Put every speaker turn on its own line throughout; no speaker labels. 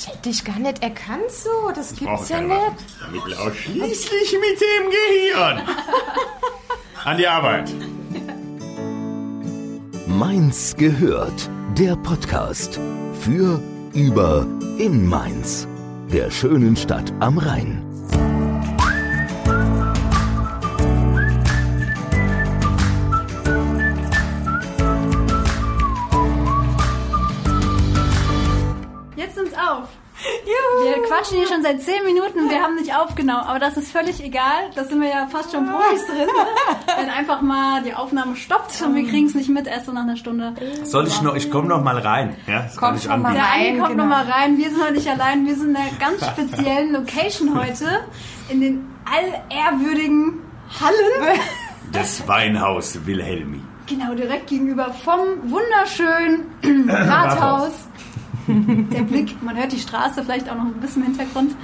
Ich hätte dich gar nicht erkannt so. Das
Ich
gibt's ja nicht.
Ermittle ausschließlich mit dem Gehirn. An die Arbeit.
Mainz gehört. Der Podcast für, über, in Mainz. Der schönen Stadt am Rhein.
Quatschen hier schon seit 10 Minuten, wir haben nicht aufgenommen, aber das ist völlig egal. Da sind wir ja fast schon Profis drin. Wenn einfach mal die Aufnahme stoppt und wir kriegen es nicht mit, erst so nach einer Stunde.
Soll ich noch, ich komme noch mal rein. Ja, das
Komm
kann ich
schon mal
anbieten.
Der eine
Rein,
kommt
genau.
noch mal rein. Wir sind heute nicht allein. Wir sind in einer ganz speziellen Location heute. In den allehrwürdigen Hallen.
Das Weinhaus Wilhelmi.
Genau, direkt gegenüber vom wunderschönen Rathaus. Der Blick, man hört die Straße vielleicht auch noch ein bisschen im Hintergrund.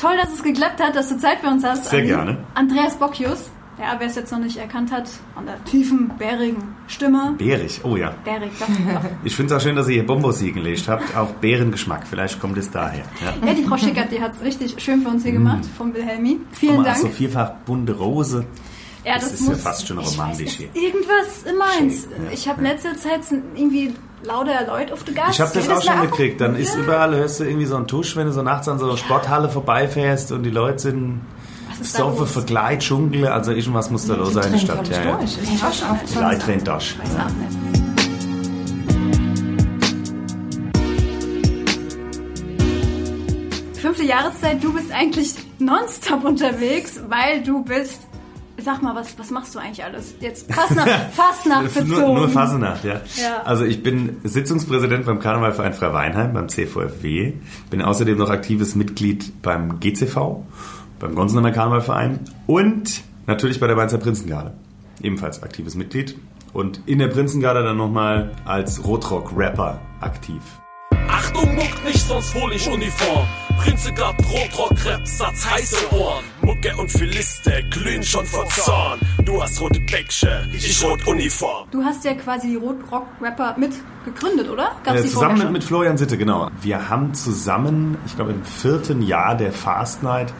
Toll, dass es geklappt hat, dass du Zeit für uns hast.
Sehr gerne.
Andreas Bocchius, ja, wer es jetzt noch nicht erkannt hat, an der tiefen, bärigen Stimme.
Bärig, oh ja.
Bärig, doch.
Ich finde es auch schön, dass ihr hier Bombossie gelegt habt. Auch Bärengeschmack. Vielleicht kommt es daher. Ja.
Ja, die Frau Schickert, die hat es richtig schön für uns hier gemacht, vom Wilhelmi. Vielen
Guck mal,
Dank.
so vierfach bunte Rose.
Ja,
Das ist ja fast schon romantisch hier.
Irgendwas.
Schön, ja,
ich habe
ja.
in letzter Zeit irgendwie lauter Leute auf der Gas.
Ich habe das auch schon
war
mitgekriegt. Dann ist überall, hörst du irgendwie so einen Tusch, wenn du so nachts an so einer Sporthalle vorbeifährst und die Leute sind so
los?
verkleidet, Dschungel. Also irgendwas muss da los sein in der Stadt. Ja, ja.
durch. Ich
Die Leute drehen durch.
Weiß auch nicht. Fünfte Jahreszeit, du bist eigentlich nonstop unterwegs, weil du bist. Sag mal, was, was machst du eigentlich alles? Jetzt Fastnacht, Fastnacht bezogen.
Nur, nur Fasenacht, ja.
Ja.
Also ich bin Sitzungspräsident beim Karnevalverein Freiweinheim, beim CVFW. Bin außerdem noch aktives Mitglied beim GCV, beim Gonsenheimer Karnevalverein und natürlich bei der Mainzer Prinzengarde. Ebenfalls aktives Mitglied. Und in der Prinzengarde dann nochmal als Rotrock-Rapper aktiv.
Achtung, muck nicht, sonst hol ich Uniform. Prinzegard, Rotrock, Rap, Satz, heiße Ohren. Mucke und Philister glühen schon vor Zorn. Du hast rote Bäcksche, ich rot Uniform.
Du hast ja quasi die Rotrock-Rapper mit gegründet, oder? Gab's
Äh,
die
zusammen mit, mit Florian Sitte, genau. Wir haben zusammen, ich glaube im vierten Jahr der Fast Night,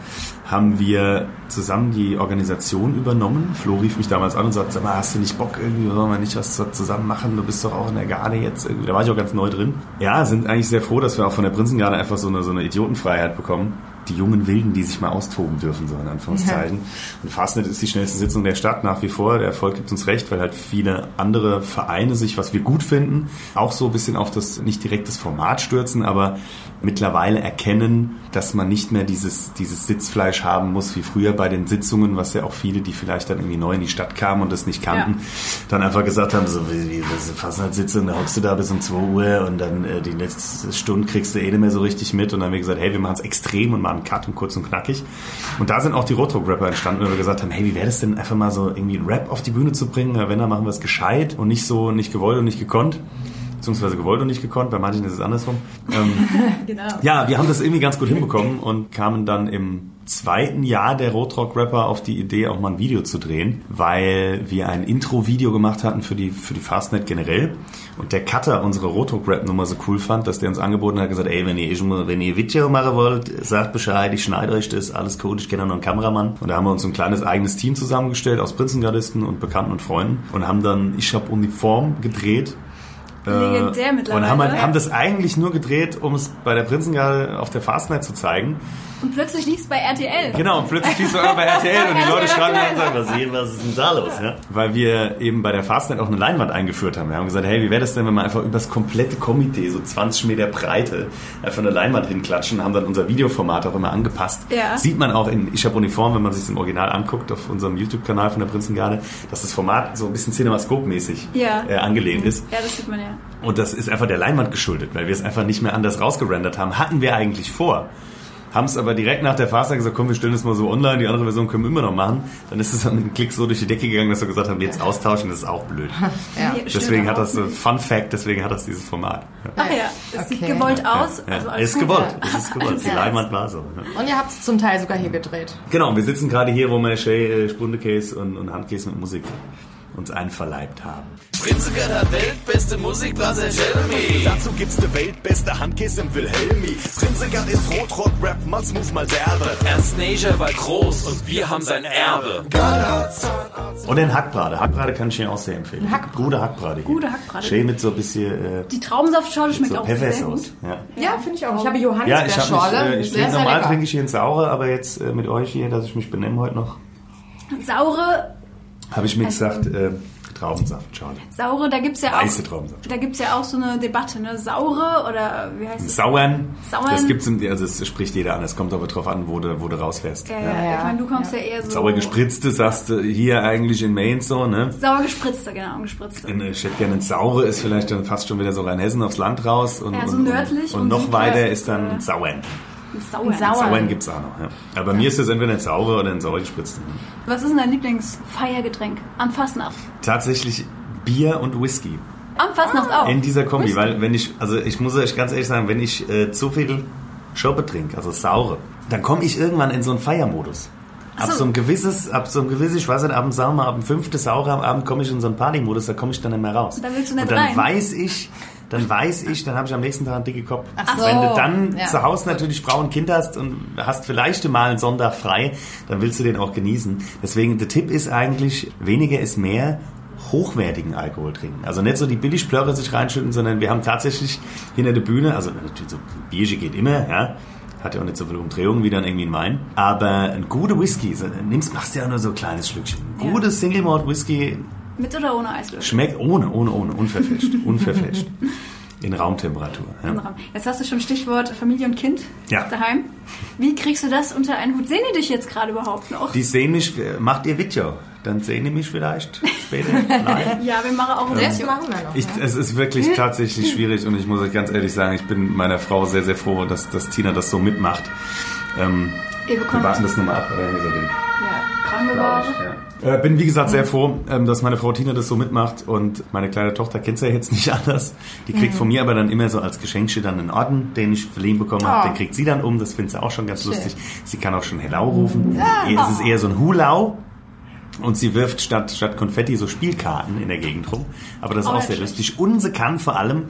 haben wir zusammen die Organisation übernommen. Flo rief mich damals an und sagte, sag mal, hast du nicht Bock irgendwie, wollen wir nicht was so zusammen machen? Du bist doch auch in der Garde jetzt. Da war ich auch ganz neu drin. Ja, sind eigentlich sehr froh, dass wir auch von der Prinzengarde einfach so eine, so eine Idiotenfreiheit bekommen. Die jungen Wilden, die sich mal austoben dürfen, so in Anführungszeichen. Und Fastnet ist die schnellste Sitzung der Stadt nach wie vor. Der Erfolg gibt uns recht, weil halt viele andere Vereine sich, was wir gut finden, auch so ein bisschen auf das, nicht direkt das Format stürzen, aber mittlerweile erkennen, dass man nicht mehr dieses, dieses Sitzfleisch haben muss wie früher bei den Sitzungen, was ja auch viele, die vielleicht dann irgendwie neu in die Stadt kamen und das nicht kannten,
Ja.
dann einfach gesagt haben, so wie, wie das ist Fastnachtssitzung, da hockst du da bis um 2 Uhr und dann äh, die letzte Stunde kriegst du eh nicht mehr so richtig mit und dann haben wir gesagt, hey, wir machen es extrem und machen einen Cut und kurz und knackig. Und da sind auch die Rotrock-Rapper entstanden, weil wir gesagt haben, hey, wie wäre das denn einfach mal so irgendwie einen Rap auf die Bühne zu bringen? Wenn, dann machen wir es gescheit und nicht so, nicht gewollt und nicht gekonnt. Beziehungsweise gewollt und nicht gekonnt, bei manchen ist es andersrum. Ähm,
Genau.
ja, wir haben das irgendwie ganz gut hinbekommen und kamen dann im zweiten Jahr der Rotrock-Rapper auf die Idee, auch mal ein Video zu drehen, weil wir ein Intro-Video gemacht hatten für die, für die Fastnet generell. Und der Cutter unsere Rotrock-Rap-Nummer so cool fand, dass der uns angeboten hat, gesagt, ey, wenn ihr, wenn ihr Video machen wollt, sagt Bescheid, ich schneide euch das, alles cool, ich kenne noch einen Kameramann. Und da haben wir uns ein kleines eigenes Team zusammengestellt aus Prinzengardisten und Bekannten und Freunden und haben dann Ich hab Uniform gedreht.
Legendär
Äh,
mittlerweile.
Und haben, halt- haben das eigentlich nur gedreht, um es bei der Prinzengarde auf der Fastnight zu zeigen.
Und plötzlich lief es bei RTL.
Genau, und plötzlich liest du bei RTL und die Leute schreiben mir und sagen, was, hier, was ist denn da los? Ja? Weil wir eben bei der Fastnet auch eine Leinwand eingeführt haben. Wir haben gesagt, hey, wie wäre das denn, wenn wir einfach übers komplette Komitee, so 20 Meter Breite, einfach eine Leinwand hinklatschen, haben dann unser Videoformat auch immer angepasst.
Ja.
Sieht man auch in Ich hab Uniform, wenn man sich im Original anguckt, auf unserem YouTube-Kanal von der Prinzengarde, dass das Format so ein bisschen Cinemascope-mäßig
Ja.
äh, angelehnt ist.
Ja, das sieht man ja.
Und das ist einfach der Leinwand geschuldet, weil wir es einfach nicht mehr anders rausgerendert haben. Hatten wir eigentlich vor. Haben es aber direkt nach der Fastnacht gesagt, komm, wir stellen das mal so online, die andere Version können wir immer noch machen. Dann ist es dann mit einem Klick so durch die Decke gegangen, dass wir gesagt haben, jetzt austauschen, das ist auch blöd.
Ja.
Deswegen hat das, Fun Fact, deswegen hat das dieses Format.
Ach ja, es sieht
Okay.
gewollt aus.
Ja,
Also
ist gewollt, es ist gewollt. Die. Leinwand war so. Ja.
Und ihr habt es zum Teil sogar hier gedreht.
Genau, wir sitzen gerade hier, wo meine Shay äh, Spundekäse und, und Handkäse mit Musik uns einverleibt haben.
Prinziger der weltbeste Musikblatt, tell me. Dazu gibt's de weltbeste Handkiss im Wilhelmi. Prinziger ist Rotrock-Rap, mal smooth, mal derbe. Ernst Neger war groß und wir haben sein Erbe.
Und den Hackbrate. Hackbrate kann ich Ihnen auch sehr empfehlen.
Hackbrate.
Gute Hackbrate. Hier.
Gute Hackbrate.
Schön mit so ein bisschen äh,
Die Traubensaftschorle schmeckt
so
auch sehr gut.
Ja.
Ja, finde ich auch. Ich habe
Ja, ich mich,
Johannisbeerschorle.
äh, ich
sehr, sehr
normal
lecker.
trinke ich hier ins Saure, aber jetzt äh, mit euch hier, dass ich mich benehme heute noch,
Saure,
habe ich mir gesagt, äh, Traubensaftschale.
saure, da gibt's ja auch.
Weiße Traubensaft.
Da gibt's ja auch so eine Debatte, ne? Saure oder wie heißt es?
Sauern,
Sauern.
das gibt's im, also das spricht jeder an. Es kommt aber drauf an, wo du, wo du rausfährst.
Ja, ja,
ja.
Ich meine, du kommst ja, eher so.
Sauer gespritzte, sagst du hier eigentlich in Maine so, ne?
Sauer gespritzte, genau, gespritzte.
In, äh, ich hätte gerne ein Saure, ist vielleicht dann fast schon wieder so Rheinhessen aufs Land raus. Und,
Ja, so
und,
nördlich
Und,
und
noch
südwest,
weiter ist dann
äh,
Sauern.
Sauer.
Sauer.
Sauern gibt's auch noch, ja. Aber bei mir ist das entweder ein Saure oder ein Sauer gespritzte.
Was ist denn dein Lieblingsfeiergetränk? Am Fastnacht.
Tatsächlich Bier und Whisky.
Am Fastnacht auch.
In dieser Kombi, weil wenn ich, also ich muss euch ganz ehrlich sagen, wenn ich äh, zu viel Schoppe trinke, also saure, dann komme ich irgendwann in so einen Feiermodus. Ab
so.
so ein gewisses, ab so ein gewisses, ich weiß nicht, ab dem Sommer, ab dem fünften saure am Abend komme ich in so einen Partymodus, da komme ich dann nicht mehr raus.
Da willst du nicht
Und dann
rein.
weiß ich, dann weiß ich, dann habe ich am nächsten Tag einen dicken Kopf.
so,
Wenn du dann
ja.
zu Hause natürlich Frau und Kind hast und hast vielleicht mal einen Sonntag frei, dann willst du den auch genießen. Deswegen, der Tipp ist eigentlich, weniger ist mehr hochwertigen Alkohol trinken. Also nicht so die Billigplörre sich reinschütten, sondern wir haben tatsächlich hinter der Bühne, also natürlich so Bierche geht immer, ja, hat ja auch nicht so viele Umdrehungen wie dann irgendwie ein Wein, aber ein guter Whisky, so, nimmst, machst ja auch nur so ein kleines Schlückchen. Ein Gutes Single Malt Whisky
Mit oder ohne Eislöffel?
schmeckt ohne, ohne, ohne, unverfälscht, unverfälscht. In Raumtemperatur. Ja.
Jetzt hast du schon Stichwort Familie und Kind
Ja.
daheim. Wie kriegst du das unter einen Hut? Sehen die dich jetzt gerade überhaupt noch?
Die sehen mich, macht ihr Video, dann sehen die mich vielleicht später. Nein.
ja, wir machen auch ein
Das
Video.
machen wir noch.
Ich, es ist wirklich tatsächlich schwierig und ich muss euch ganz ehrlich sagen, ich bin meiner Frau sehr, sehr froh, dass, dass Tina das so mitmacht. Ähm,
Ihr
wir warten das nochmal ab, oder? Hier so den,
ja, Krankenwagen.
ja. äh, bin wie gesagt sehr froh, ähm, dass meine Frau Tina das so mitmacht und meine kleine Tochter kennt ja jetzt nicht anders. Die kriegt von mir aber dann immer so als Geschenkchen dann einen Orden, den ich verliehen bekommen habe.
Oh.
Den kriegt sie dann um, das findet sie auch schon ganz lustig. Sie kann auch schon Hellau rufen. Es ist eher so ein Hulau. Und sie wirft statt, statt Konfetti so Spielkarten in der Gegend rum. Aber das ist
Oh,
auch sehr lustig. Und sie kann vor allem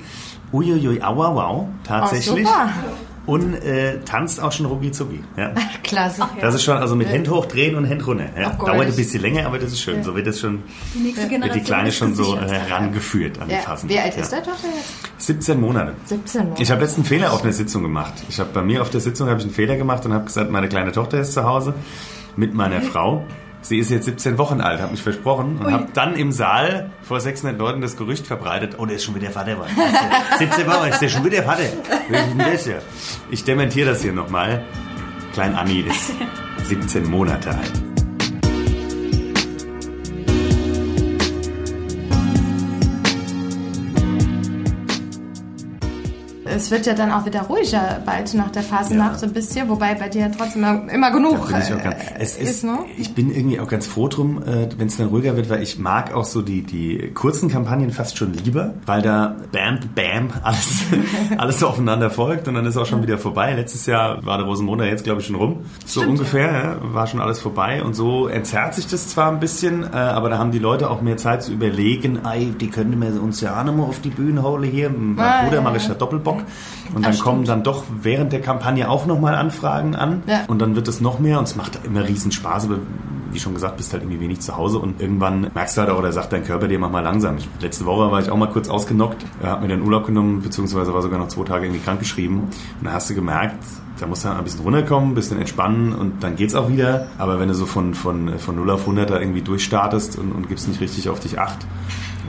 uiuiui, aua, wow, tatsächlich.
Oh.
Und äh, tanzt auch schon rucki zucki. Ja.
Klasse.
Das ist schon, also mit Hand hochdrehen und Hand runter. Ja.
Ach,
Dauert ein bisschen länger, aber das ist schön. So wird das schon,
Die nächste
wird die Kleine schon so äh, herangeführt an die
Ja.
Fassen.
Wie alt
ja.
ist der Tochter jetzt?
17 Monate.
17 Monate.
Ich habe letzten Fehler auf einer Sitzung gemacht. Ich habe bei mir auf der Sitzung habe ich einen Fehler gemacht und habe gesagt, meine kleine Tochter ist zu Hause mit meiner Frau. Sie ist jetzt 17 Wochen alt, habe mich versprochen und habe dann im Saal vor 600 Leuten das Gerücht verbreitet, oh, der ist schon wieder Vater. Mann. 17 Wochen, ist der schon wieder Vater. Ich dementiere das hier nochmal. Klein Anni ist 17 Monate alt.
Es wird ja dann auch wieder ruhiger bald nach der Phasennacht ein bisschen, wobei bei dir trotzdem immer, immer genug
Bin ich, ganz,
äh,
es ist,
ist, ne?
ich bin irgendwie auch ganz froh drum, äh, wenn es dann ruhiger wird, weil ich mag auch so die, die kurzen Kampagnen fast schon lieber, weil da bam, bam, alles, alles so aufeinander folgt und dann ist auch schon wieder vorbei. Letztes Jahr war der Rosenmontag jetzt, glaube ich, schon rum. So ungefähr, ja, war schon alles vorbei und so entzerrt sich das zwar ein bisschen, äh, aber da haben die Leute auch mehr Zeit zu überlegen, ey, die könnten wir uns ja auch nochmal auf die Bühne holen hier. Meinem
Ah,
Bruder
ja,
mache ich
ja.
ja Doppelbock. Und dann kommen dann doch während der Kampagne auch nochmal Anfragen an.
Ja.
Und dann wird es noch mehr und es macht immer riesen Spaß, aber wie schon gesagt, bist halt irgendwie wenig zu Hause und irgendwann merkst du halt auch, oder sagt dein Körper dir, mach mal langsam. Ich, letzte Woche war ich auch mal kurz ausgenockt, hab mir den Urlaub genommen, beziehungsweise war sogar noch zwei Tage irgendwie krankgeschrieben. Und da hast du gemerkt, da musst du dann ein bisschen runterkommen, ein bisschen entspannen und dann geht's auch wieder. Aber wenn du so von, von, von 0 auf 100 da irgendwie durchstartest und, und gibst nicht richtig auf dich acht,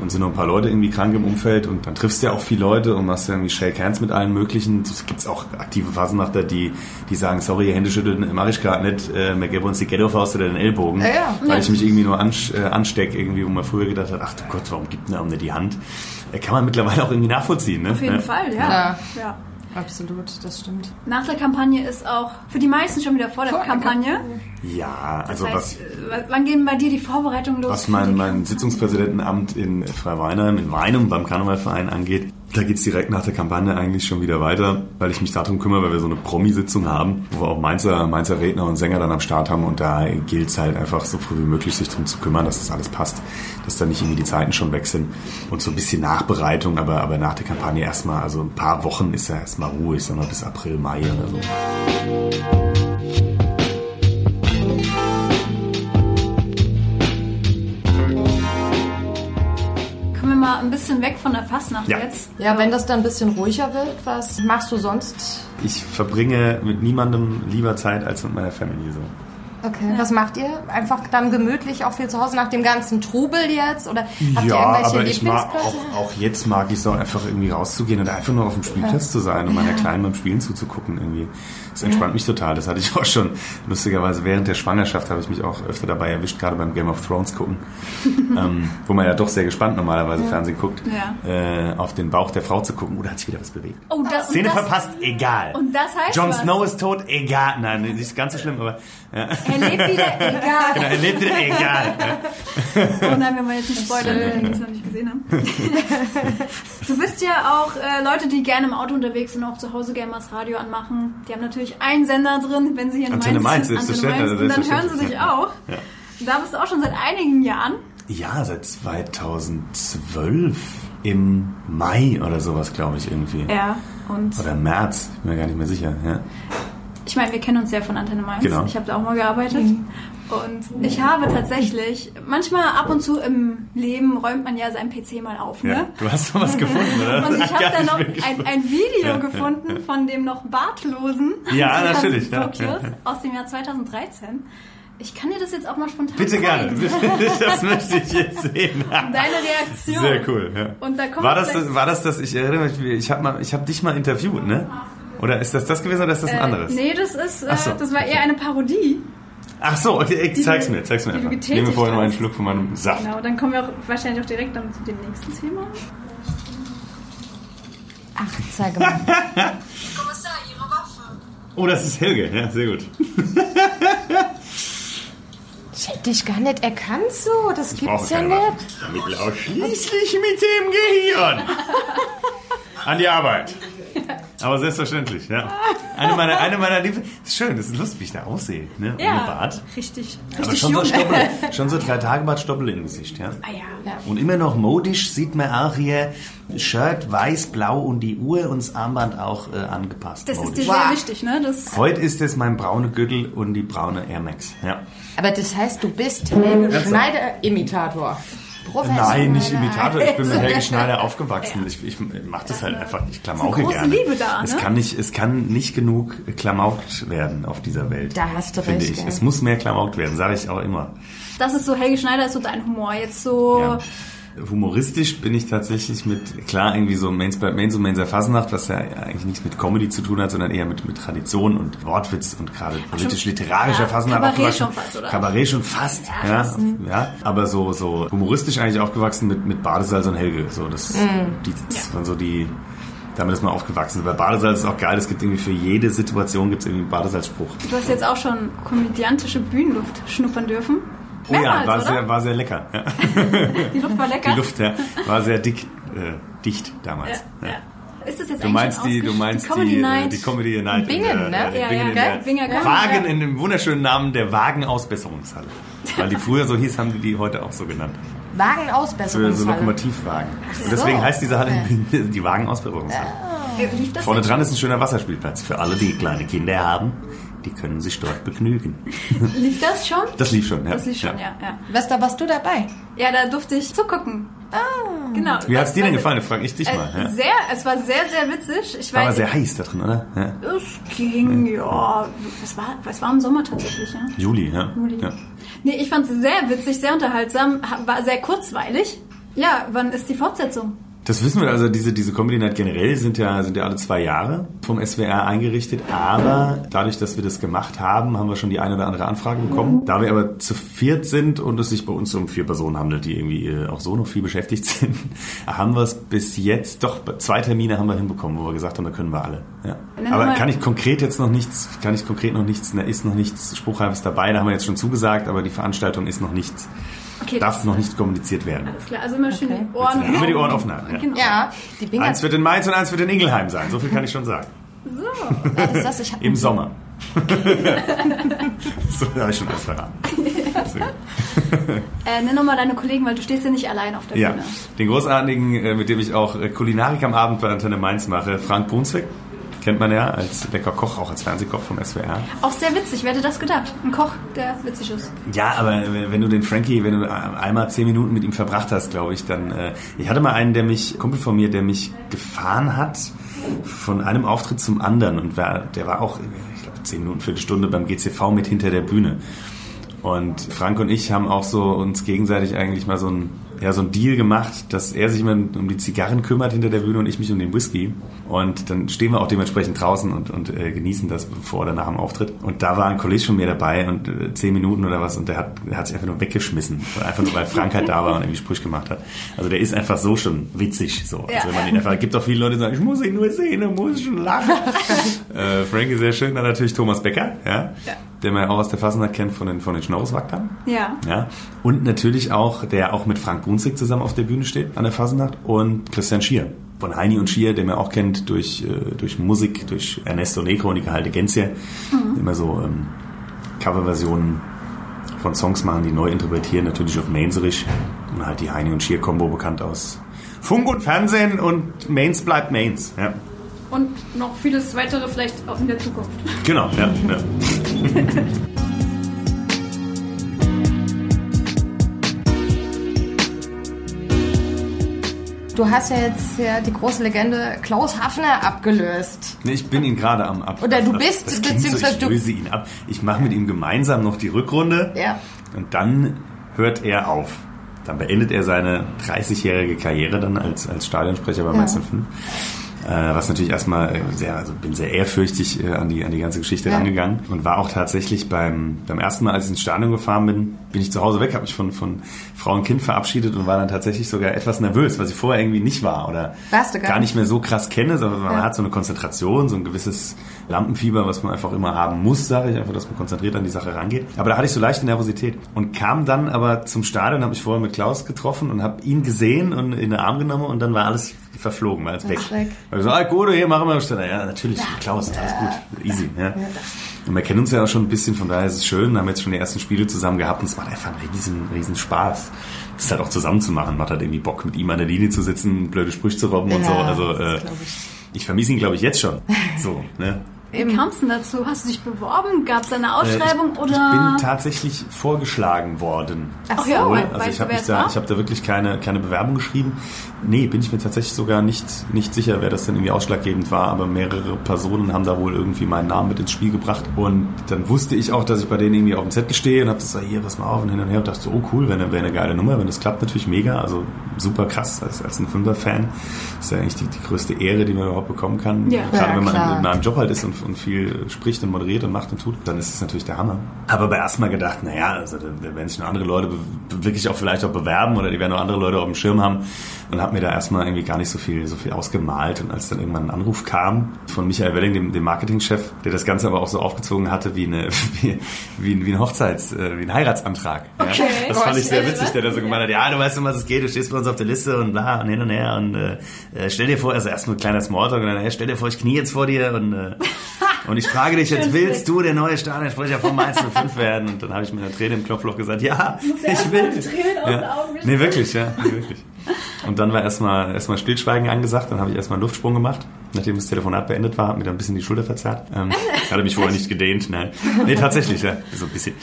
und sind noch ein paar Leute irgendwie krank im Umfeld und dann triffst du ja auch viele Leute und machst ja irgendwie Shake Hands mit allen möglichen. Es gibt auch aktive Phasennachter, die, die sagen, sorry, Hände schütteln mache ich gerade nicht, äh, wir geben uns die Ghetto-Faust oder den Ellbogen,
Ja, ja.
weil ich mich irgendwie nur äh, anstecke, irgendwie, wo man früher gedacht hat, ach du Gott, warum gibt mir nicht die Hand? Äh, kann man mittlerweile auch irgendwie nachvollziehen. Ne?
Auf jeden
Ja.
Fall, ja.
Absolut, das stimmt.
Nach der Kampagne ist auch für die meisten schon wieder vor der
Vor der
Kampagne.
Ja, also
das
was...
heißt, äh, wann gehen bei dir die Vorbereitungen los?
Was mein, mein
Kampagne?
Sitzungspräsidentenamt in Freiweinheim, in Weinum beim Karnevalverein angeht, Da geht's direkt nach der Kampagne eigentlich schon wieder weiter, weil ich mich darum kümmere, weil wir so eine Promi-Sitzung haben, wo wir auch Mainzer, Mainzer Redner und Sänger dann am Start haben und da gilt's halt einfach so früh wie möglich sich darum zu kümmern, dass das alles passt, dass da nicht irgendwie die Zeiten schon weg sind und so ein bisschen Nachbereitung, aber, aber nach der Kampagne erstmal, also ein paar Wochen ist ja erstmal Ruhe, ich sag mal bis April, Mai oder so.
Mal ein bisschen weg von der Fastnacht
Ja.
jetzt.
Ja, wenn das dann ein bisschen ruhiger wird, was machst du sonst?
Ich verbringe mit niemandem lieber Zeit als mit meiner Family so.
Okay. Was macht ihr? Einfach dann gemütlich auch viel zu Hause nach dem ganzen Trubel jetzt? Oder habt ihr
ja,
irgendwelche
aber ich mag auch, auch jetzt mag ich auch einfach irgendwie rauszugehen und einfach nur auf dem Spielplatz zu sein und meiner Kleinen beim Spielen zuzugucken irgendwie. Das entspannt mich total. Das hatte ich auch schon lustigerweise während der Schwangerschaft habe ich mich auch öfter dabei erwischt, gerade beim Game of Thrones gucken, ähm, wo man ja doch sehr gespannt normalerweise Fernsehen guckt,
Ja.
äh, auf den Bauch der Frau zu gucken. Oh, da hat sich wieder was bewegt.
Oh, das,
Szene
das,
verpasst, egal.
und das heißt
Jon. Snow ist tot, egal. Nein, nicht ganz so schlimm, aber ja.
Er lebt wieder,
Genau,
egal.
er lebt wieder, egal.
Oh nein, wenn wir jetzt nicht spoilern, wenn die es noch nicht gesehen haben. du bist ja auch äh, Leute, die gerne im Auto unterwegs sind, auch zu Hause gerne mal das Radio anmachen. Die haben natürlich einen Sender drin, wenn sie hier in
Antenne
Mainz
Mainz,
sind. Antenne Mainz. Und dann hören sie dich
ja.
auch. Da bist du auch schon seit einigen Jahren.
Ja, seit 2012 im Mai oder sowas, glaube ich, irgendwie.
Ja. Und
Oder März, ich bin mir gar nicht mehr sicher. Ja.
ich meine, wir kennen uns ja von Antenne Mainz.
Genau.
Ich habe da auch mal gearbeitet. Und ich habe tatsächlich, manchmal ab und zu im Leben räumt man ja seinen PC mal auf, ne?
Ja. Du hast doch was gefunden, oder?
Und ich habe da noch ein, ein Video
Ja.
gefunden von dem noch bartlosen
Ja, natürlich, ja,
aus dem Jahr 2013. Ich kann dir das jetzt auch mal spontan
Bitte gerne,
zeigen.
das möchte ich jetzt sehen.
Deine Reaktion.
Sehr cool. Ja.
Und da kommt
war, das, das, war das das, ich erinnere mich, ich habe hab dich mal interviewt, ne? Oder ist das das gewesen oder ist das ein
Äh,
anderes?
nee, das ist, äh,
so.
das war eher eine Parodie.
Ach so, okay, zeig's mir, zeig's mir einfach. Ich nehme vorher noch einen. Schluck von meinem Saft.
Genau, dann kommen wir auch wahrscheinlich auch direkt dann zu dem nächsten Thema.
Ach, zeige mal.
Kommissar, Ihre Waffe.
Oh, das ist Helge, ja, sehr gut.
Ich hätte dich gar nicht erkannt so. Das
Ich
gibt's ja nicht.
Waffen. Mit ausschließlich mit dem Gehirn. An die Arbeit. Aber selbstverständlich, ja. Eine meiner, eine meiner Lieblings... Ist schön, das ist lustig, wie ich da aussehe, ne? Ohne Bart.
richtig,
Aber
richtig
schon so
jung.
Stoppel, schon so drei Tage Bart Stoppel im Gesicht, ja.
ah ja.
Und immer noch modisch sieht man auch hier Shirt weiß, blau und die Uhr und das Armband auch äh, angepasst.
Das ist
modisch.
dir sehr wichtig, ne? Das,
Heute ist es mein brauner Gürtel und die braune Air Max. Ja.
Aber das heißt, du bist Helge Schneider-Imitator.
Nein, nicht Imitator. Ich bin mit Helge Schneider aufgewachsen. Ich, ich mache das halt einfach. Ich klamauke gerne.
Liebe da,
es
ne?
kann nicht, es kann nicht genug klamaukt werden auf dieser Welt.
Da hast du
finde
recht,
ich.
ja.
Es muss mehr klamaukt werden, sage ich auch immer.
das ist so, Helge Schneider ist so dein Humor. Jetzt so,
Ja. Humoristisch bin ich tatsächlich mit, klar, irgendwie so Mains bei Mains und Mainzer Fasnacht, was ja eigentlich nichts mit Comedy zu tun hat, sondern eher mit, mit Tradition und Wortwitz und gerade politisch-literarischer
ja,
Fasnacht
Kabarett
aufgewachsen.
schon fast, oder?
Kabarett schon fast, ja. Ja, aber so, so humoristisch eigentlich aufgewachsen mit, mit Badesalz und Helge. So, das, die, das waren so die, damit ist man aufgewachsen. Bei Badesalz ist auch geil, es gibt irgendwie für jede Situation gibt es irgendwie einen Badesalzspruch.
du hast jetzt auch schon komödiantische Bühnenluft schnuppern dürfen.
Oh ja, war
oder?
sehr, war sehr lecker. Ja.
Die Luft war lecker.
Die Luft, ja, war sehr dick, äh, dicht damals.
Ja, ja. Ist das jetzt
Du meinst die, du meinst
die Comedy
die,
Night?
äh, die Comedy Night.
Bingen,
in
ne?
äh,
Ja,
Bingen
ja,
in
Binger
Wagen
ja.
in dem wunderschönen Namen der Wagenausbesserungshalle. Weil die früher so hieß, haben die die heute auch so genannt. Für so
Wagenausbesserungshalle.
Lokomotivwagen.
so.
Und deswegen heißt diese Halle die Wagenausbesserungshalle. Vorne dran ist ein schöner Wasserspielplatz. Für alle, die kleine Kinder haben, die können sich dort begnügen.
Lief das schon?
Das lief schon, ja.
Das lief schon, ja. ja.
Was, da warst du dabei?
Ja, da durfte ich zugucken. Ah. Genau.
Wie hat's dir denn
Also,
gefallen? Das frage ich dich mal.
Äh,
Ja.
sehr, es war sehr, sehr witzig. Ich
War aber sehr heiß da drin, oder? Ja.
es ging, ja, es war, es war im Sommer tatsächlich, ja.
Juli, ja.
Juli.
ja.
Nee, ich fand es sehr witzig, sehr unterhaltsam, ha- war sehr kurzweilig. Ja, wann ist die Fortsetzung?
Das wissen wir, also diese, diese Comedy Night generell sind ja, sind ja alle zwei Jahre vom SWR eingerichtet, aber dadurch, dass wir das gemacht haben, haben wir schon die eine oder andere Anfrage bekommen. Da wir aber zu viert sind und es sich bei uns um vier Personen handelt, die irgendwie äh, auch so noch viel beschäftigt sind, haben wir es bis jetzt, doch zwei Termine haben wir hinbekommen, wo wir gesagt haben, da können wir alle. Ja. Aber kann ich konkret jetzt noch nichts, kann ich konkret noch nichts, da ist noch nichts Spruchreifes dabei, da haben wir jetzt schon zugesagt, aber die Veranstaltung ist noch nicht
Okay,
Darf
das-
noch nicht kommuniziert werden.
Alles klar, also immer schön
Okay.
die Ohren
Immer die Ohren offen halten. Ja.
Genau.
Ja, die.
Eins wird in Mainz und eins wird in Ingelheim sein. So viel kann ich schon sagen.
Was ist das? Ich
Im Sommer. so habe ich schon alles verraten.
Äh, nenn nochmal deine Kollegen, weil du stehst ja nicht allein auf der
Ja,
Bühne.
den großartigen, äh, mit dem ich auch äh, Kulinarik am Abend bei Antenne Mainz mache, Frank Brunswick. Kennt man ja als lecker Koch, auch als Fernsehkoch vom SWR.
Auch sehr witzig, wer hätte das gedacht? Ein Koch, der witzig ist.
Ja, aber wenn du den Frankie, wenn du einmal zehn Minuten mit ihm verbracht hast, glaube ich, dann. Äh, ich hatte mal einen, der mich, Kumpel von mir, der mich gefahren hat von einem Auftritt zum anderen und war, der war auch, ich glaube, zehn Minuten, Viertelstunde beim GCV mit hinter der Bühne. Und Frank und ich haben auch so uns gegenseitig eigentlich mal so ein, ja, so ein Deal gemacht, dass er sich immer um die Zigarren kümmert hinter der Bühne und ich mich um den Whisky. Und dann stehen wir auch dementsprechend draußen und, und äh, genießen das vor oder nach dem Auftritt. Und da war ein Kollege von mir dabei und äh, zehn Minuten oder was und der hat, der hat sich einfach nur weggeschmissen. Einfach nur, weil Frank halt da war und irgendwie Sprüche gemacht hat. Also der ist einfach so schon witzig. So. Also
Ja.
wenn man ihn einfach, es gibt auch viele Leute, die sagen, ich muss ihn nur sehen, er muss schon lachen. äh, Frank ist sehr schön. Dann natürlich Thomas Becker, ja, der man ja auch aus der Fasnacht kennt von den, von den Schnauzwackern.
Ja.
Ja. Und natürlich auch, der auch mit Frank Brunswick zusammen auf der Bühne steht an der Fasnacht und Christian Schier. Von Heini und Schier, den man auch kennt durch, äh, durch Musik, durch Ernesto Negro und die Gehalte Gänse. Immer so ähm, Coverversionen von Songs machen, die neu interpretieren, natürlich auf Mainzerich. Und halt die Heini und Schier Combo bekannt aus Funk und Fernsehen und Mains bleibt Mains. Ja.
Und noch vieles weitere vielleicht auch in der Zukunft.
Genau, ja. ja.
Du hast ja jetzt ja die große Legende Klaus Hafner abgelöst.
Nee, Ich bin ihn gerade am Ab.
Oder du
das-
bist,
das klingt
beziehungsweise
so,
du-
ich löse ihn ab. Ich mache mit ihm gemeinsam noch die Rückrunde.
Ja.
Und dann hört er auf. Dann beendet er seine 30-jährige Karriere dann als, als Stadionsprecher bei Mainz 05. Äh, was natürlich erstmal äh, sehr, also bin sehr ehrfürchtig äh, an die, an die ganze Geschichte
Ja.
rangegangen und war auch tatsächlich beim, beim ersten Mal, als ich ins Stadion gefahren bin, bin ich zu Hause weg, habe mich von, von Frau und Kind verabschiedet und war dann tatsächlich sogar etwas nervös, was ich vorher irgendwie nicht war oder
gar
gar
nicht?
nicht mehr so krass kenne, sondern man
Ja.
hat so eine Konzentration, so ein gewisses Lampenfieber, was man einfach immer haben muss, sage ich einfach, dass man konzentriert an die Sache rangeht. Aber da hatte ich so leichte Nervosität und kam dann aber zum Stadion, habe mich vorher mit Klaus getroffen und habe ihn gesehen und in den Arm genommen und dann war alles verflogen, war alles weg.
Weg.
Ich so, ah, gut, hier machen wir. Ich so, ja, natürlich, Klaus, alles gut, easy. Ja. Und wir kennen uns ja auch schon ein bisschen, von daher ist es schön, haben jetzt schon die ersten Spiele zusammen gehabt und es macht einfach einen riesen, riesen Spaß. Das halt auch zusammen zu machen, macht halt irgendwie Bock, mit ihm an der Linie zu sitzen, blöde Sprüche zu robben und
Ja,
so. Also äh,
ich
vermisse ihn, glaube ich, jetzt schon. So, ne?
Wie kam es denn dazu? Hast du dich beworben? Gab es eine
Äh,
Ausschreibung
ich,
oder?
Ich bin tatsächlich vorgeschlagen worden.
Ach ja,
Wohl,
we-
also
weißt
ich habe da, ich habe da wirklich keine, keine Bewerbung geschrieben. Nee, bin ich mir tatsächlich sogar nicht, nicht sicher, wer das denn irgendwie ausschlaggebend war, aber mehrere Personen haben da wohl irgendwie meinen Namen mit ins Spiel gebracht. Und dann wusste ich auch, dass ich bei denen irgendwie auf dem Zettel stehe und habe das so, hier, pass mal auf und hin und her und dachte so, oh cool, wäre eine, wär eine geile Nummer, wenn das klappt, natürlich mega, also super krass als, als ein Fünfer-Fan. Das ist ja eigentlich die, die größte Ehre, die man überhaupt bekommen kann.
Ja.
Gerade
Ja,
wenn man
klar.
in meinem Job halt ist und, und viel spricht und moderiert und macht und tut, dann ist es natürlich der Hammer. Habe aber erstmal gedacht, naja, also da, da werden sich noch andere Leute wirklich auch vielleicht auch bewerben oder die werden noch andere Leute auf dem Schirm haben und habe mir da erstmal irgendwie gar nicht so viel so viel ausgemalt und als dann irgendwann ein Anruf kam von Michael Welling, dem, dem Marketingchef, der das Ganze aber auch so aufgezogen hatte wie eine wie, wie, ein- wie ein Hochzeits äh, wie ein Heiratsantrag.
Okay.
Ja. Das fand ich sehr witzig, der da so gemeint hat, ja, du weißt, um was es geht, du stehst bei uns auf der Liste und bla und hin und her und äh, äh, stell dir vor, also erstmal ein kleiner Smalltalk und dann, hey, stell dir vor, ich knie jetzt vor dir und äh, und ich frage dich jetzt, willst du der neue Stadionsprecher von Mainz 05 werden? Und dann habe ich mit einer Träne im Knopfloch gesagt, ja, ich will.
Tränen aus den
ja. Nee, wirklich, ja, nee, wirklich. Und dann war erstmal erstmal Stillschweigen angesagt, dann habe ich erstmal einen Luftsprung gemacht. Nachdem das Telefonat beendet war, hat mir dann ein bisschen die Schulter verzerrt. Ähm, hatte mich vorher nicht gedehnt, nein. Nee, tatsächlich, ja, so ein bisschen.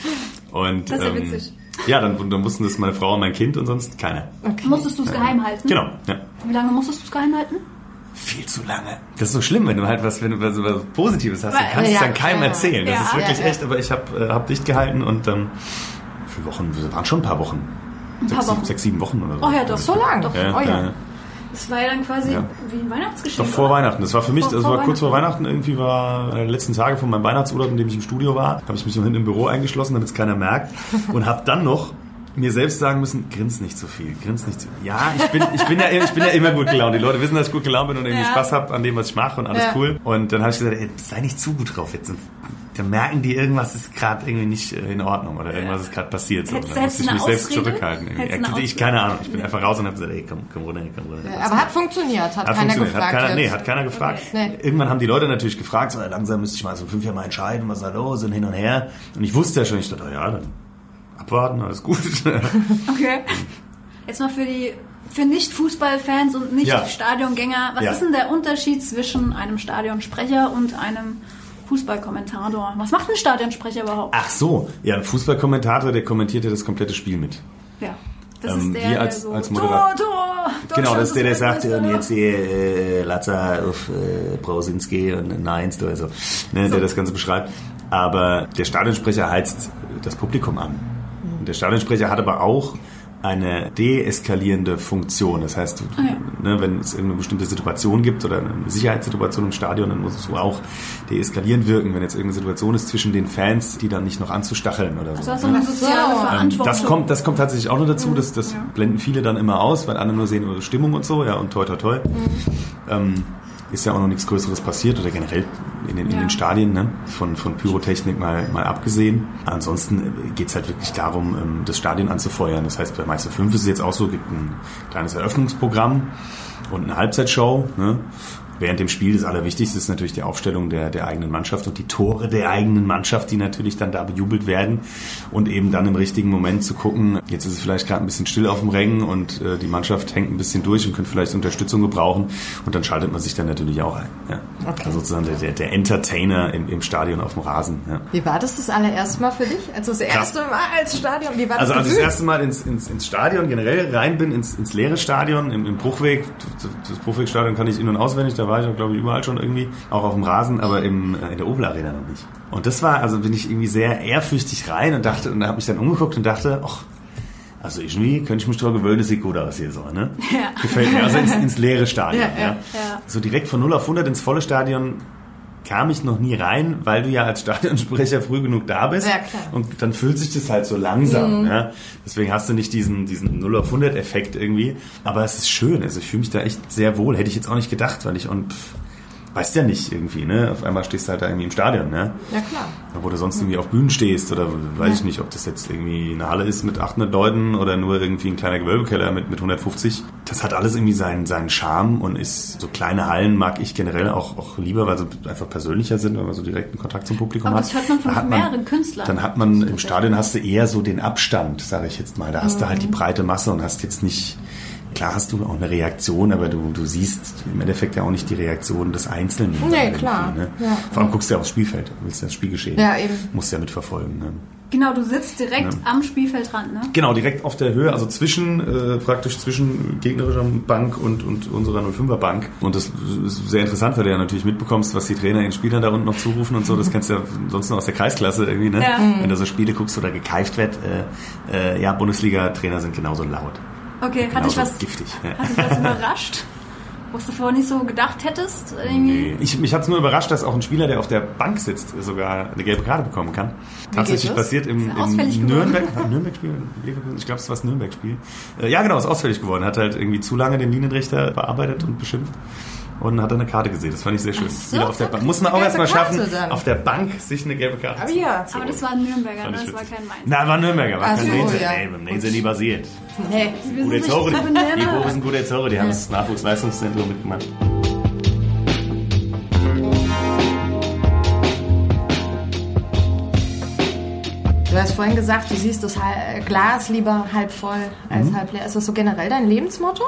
Und,
Das ist ja
ähm,
witzig.
Ja, dann, dann wussten das meine Frau und mein Kind und sonst keiner.
Musstest du es geheim halten?
Genau, ja.
Wie lange musstest du es geheim halten?
Viel zu lange. Das ist so schlimm, wenn du halt was, wenn du was, was Positives hast, dann kannst du es
ja,
dann keinem erzählen. Das
Ja.
ist wirklich
Ja, ja.
echt, aber ich habe äh, hab dicht gehalten und ähm, für Wochen, das waren schon ein paar Wochen.
paar
sechs,
Wochen.
Sieben, sechs, sieben Wochen oder so.
Oh ja, doch.
So lang.
Doch.
Ja,
Oh ja.
ja.
Das war ja dann quasi
Ja.
wie ein Weihnachtsgeschenk.
Doch vor
oder?
Weihnachten. Das war für mich,
Vor-
das
vor
war kurz vor
Weihnachten.
Irgendwie war äh, letzten Tage von meinem Weihnachtsurlaub, in dem ich im Studio war, habe ich mich noch hinten im Büro eingeschlossen, damit es keiner merkt. Und habe dann noch mir selbst sagen müssen, grins nicht zu viel, grins nicht zu Ja, ich bin, ich bin ja, ich bin ja immer gut gelaunt. Die Leute wissen, dass ich gut gelaunt bin und irgendwie
Ja.
Spaß habe an dem, was ich mache und alles
Ja.
cool. Und dann habe ich gesagt, ey, sei nicht zu gut drauf jetzt. Dann merken die, irgendwas ist gerade irgendwie nicht äh, in Ordnung oder irgendwas ist gerade passiert. So. Dann musste ich mich
eine
selbst
Ausrede?
zurückhalten. Ich, keine Ahnung. Ich bin einfach raus und habe gesagt, ey, komm, komm runter, komm runter.
Aber hat funktioniert, hat,
Hat
keiner
funktioniert.
gefragt.
Hat keiner, nee, hat keiner gefragt.
Nee.
Irgendwann haben die Leute natürlich gefragt, so, langsam müsste ich mal so fünf Jahre mal entscheiden, was ist da los und hin und her. Und ich wusste ja schon, ich dachte, oh ja, dann abwarten, alles gut.
Okay. Jetzt mal für die für Nicht-Fußballfans und. Nicht-Stadiongänger. Was
Ja.
ist denn der Unterschied zwischen einem Stadionsprecher und einem Fußballkommentator? Was macht ein Stadionsprecher überhaupt?
Ach so, ja, ein Fußballkommentator, der kommentiert ja das komplette Spiel mit.
Ja. Das
Ähm,
ist der,
wir als-
der so
als
Tor,
Moderator-
Tor,
Genau, das ist der, der sagt, und jetzt hier äh, Latza auf äh, Brausinski und Neins oder so, ne, der das Ganze beschreibt. Aber der Stadionsprecher heizt das Publikum an. Der Stadionsprecher hat aber auch eine deeskalierende Funktion. Das heißt,
Ah, ja.
ne, wenn es irgendeine bestimmte Situation gibt oder eine Sicherheitssituation im Stadion, dann musst du auch deeskalierend wirken, wenn jetzt irgendeine Situation ist zwischen den Fans, die dann nicht noch anzustacheln oder so.
Also
ne?
eine.
Ähm. Das kommt, das kommt tatsächlich auch noch dazu. Das, das blenden viele dann immer aus, weil andere nur sehen ihre Stimmung und so. Ja, und toi, toi, toi. Ähm, ist ja auch noch nichts Größeres passiert oder generell in den, in
Ja.
den Stadien, ne? von, von Pyrotechnik mal, mal abgesehen. Ansonsten geht's halt wirklich darum, ähm, das Stadion anzufeuern. Das heißt, bei Meister 5 ist es jetzt auch so, gibt ein kleines Eröffnungsprogramm und eine Halbzeitshow. Ne? Während dem Spiel das Allerwichtigste ist natürlich die Aufstellung der, der eigenen Mannschaft und die Tore der eigenen Mannschaft, die natürlich dann da bejubelt werden. Und eben dann im richtigen Moment zu gucken, jetzt ist es vielleicht gerade ein bisschen still auf dem Rängen und äh, die Mannschaft hängt ein bisschen durch und könnte vielleicht Unterstützung gebrauchen. Und dann schaltet man sich dann natürlich auch ein. Ja. Also sozusagen der, der, Entertainer im, im Stadion auf dem Rasen. Ja.
Wie war das das allererste Mal für dich? Also das erste Mal als Stadion, wie war das
Also als ich das erste Mal ins, ins, ins Stadion generell rein bin, ins, ins leere Stadion, im, im Bruchweg, das Bruchwegstadion kann ich in- und auswendig, da war ich auch, glaube ich, überall schon irgendwie, auch auf dem Rasen, aber im, äh, in der Obel Arena noch nicht. Und das war, also bin ich irgendwie sehr ehrfürchtig rein und dachte, und da habe mich dann umgeguckt und dachte, ach, also irgendwie könnte ich mich drauf gewöhnen, das sieht gut aus hier so, ne?
Ja.
Gefällt mir. Also ins, ins leere Stadion,
ja,
ja,
ja.
So direkt von 0 auf 100 ins volle Stadion kam ich noch nie rein, weil du ja als Stadionsprecher früh genug da bist.
Ja, klar. Mhm.
Und dann fühlt sich das halt so langsam. Ja? Deswegen hast du nicht diesen, diesen 0 auf 100 Effekt irgendwie. Aber es ist schön. Also ich fühle mich da echt sehr wohl. Hätte ich jetzt auch nicht gedacht, weil ich und pff, weißt ja nicht irgendwie, ne? Auf einmal stehst du halt da irgendwie im Stadion, ne?
Ja klar.
Wo du sonst irgendwie auf Bühnen stehst oder weiß ich nicht, ob das jetzt irgendwie eine Halle ist mit 800 Leuten oder nur irgendwie ein kleiner Gewölbekeller mit, mit 150. Das hat alles irgendwie seinen, seinen Charme und ist so kleine Hallen mag ich generell auch, auch lieber, weil sie einfach persönlicher sind, weil man so direkten Kontakt zum Publikum
Aber
hat.
das hört man von mehreren Künstlern.
Dann hat man im Stadion hast du eher so den Abstand, sage ich jetzt mal. Da hast du halt die breite Masse und hast jetzt nicht Klar hast du auch eine Reaktion, aber du, du siehst im Endeffekt ja auch nicht die Reaktion des Einzelnen.
Nee, klar.
Ne?
Ja.
Vor allem guckst du ja aufs Spielfeld, willst ja das Spielgeschehen.
Ja, eben.
Musst ja mitverfolgen. Ne?
Genau, du sitzt direkt
Ja.
am Spielfeldrand, ne?
Genau, direkt auf der Höhe, also zwischen, äh, praktisch zwischen gegnerischer Bank und, und unserer 05er Bank. Und das ist sehr interessant, weil du ja natürlich mitbekommst, was die Trainer den Spielern da unten noch zurufen und so. Das kennst du ja sonst nur aus der Kreisklasse irgendwie, ne?
Ja.
Wenn du so Spiele guckst oder gekeift wird, äh, äh, ja, Bundesliga-Trainer sind genauso laut.
Okay, hat
Genauso
dich was,
giftig.
Hat dich was überrascht? Was du vorher nicht so gedacht hättest? Irgendwie?
Nee. Ich, mich hat es nur überrascht, dass auch ein Spieler, der auf der Bank sitzt, sogar eine gelbe Karte bekommen kann. Tatsächlich
geht das?
passiert im, im? Nürnberg, Nürnberg-Spiel, ich glaube, es war das Nürnberg-Spiel. Äh, ja, genau, ist ausfällig geworden. Hat halt irgendwie zu lange den Linienrichter bearbeitet und beschimpft. Und hat eine Karte gesehen. Das fand ich sehr schön.
so,
Wieder auf der Bank. Muss man auch erstmal schaffen,
dann.
auf der Bank sich eine gelbe Karte
Aber
zu
ja.
Aber das war ein Nürnberger, ne? das war
witzig.
kein Mainz.
Na, war Nürnberger, war
Ach
kein
so,
Nense.
ja.
Nee, beim Nense nie basiert.
Nee.
Wir
Gute
zu
die. Boris sind gute Zore, die haben das Nachwuchsleistungszentrum mitgemacht.
Du hast vorhin gesagt, du siehst das Glas lieber halb voll als
Mhm.
halb leer. Ist das so generell dein Lebensmotto?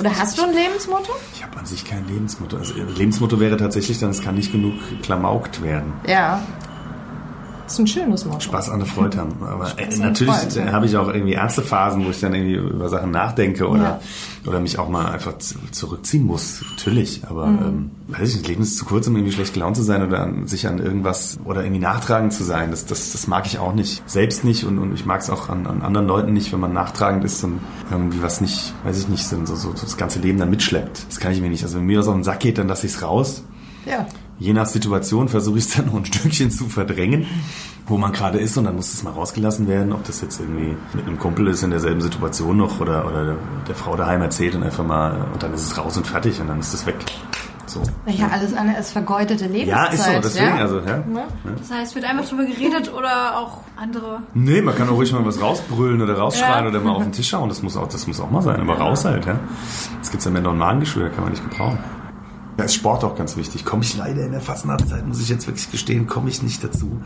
Oder hast du ein Lebensmotto?
Ich habe an sich kein Lebensmotto. Also Lebensmotto wäre tatsächlich dann, es kann nicht genug klamaukt werden.
Ja. Das ist ein schönes Motto.
Spaß an der Freude haben. Aber äh, natürlich
Freude, ja.
habe ich auch irgendwie ernste Phasen, wo ich dann irgendwie über Sachen nachdenke oder,
Ja.
oder mich auch mal einfach zu- zurückziehen muss. Natürlich. Aber
Mhm.
ähm, weiß ich nicht, das Leben ist zu kurz, um irgendwie schlecht gelaunt zu sein oder an, sich an irgendwas oder irgendwie nachtragend zu sein. Das, das, das mag ich auch nicht. Selbst nicht und, und ich mag es auch an, an anderen Leuten nicht, wenn man nachtragend ist und irgendwie was nicht, weiß ich nicht, so, so, so das ganze Leben dann mitschleppt. Das kann ich mir nicht. Also wenn mir das auf den Sack geht, dann lasse ich es raus.
Ja.
Je nach Situation versuche ich es dann noch ein Stückchen zu verdrängen, wo man gerade ist und dann muss es mal rausgelassen werden, ob das jetzt irgendwie mit einem Kumpel ist in derselben Situation noch oder, oder der, Frau daheim erzählt und einfach mal und dann ist es raus und fertig und dann ist es weg. So.
Ja, alles andere ist vergeudete Lebenszeit.
Ja, ist so, deswegen,
ja?
also, ja.
Das heißt, wird einfach drüber geredet oder auch andere.
Nee, man kann auch ruhig mal was rausbrüllen oder rausschreien oder mal auf den Tisch hauen. Das muss auch, das muss auch mal sein, aber raus halt, ja. Jetzt gibt's ja mehr noch ein Magengeschwür, kann man nicht gebrauchen. Da ist Sport auch ganz wichtig. Komme ich leider in der Fastnachtzeit, muss ich jetzt wirklich gestehen, komme ich nicht dazu.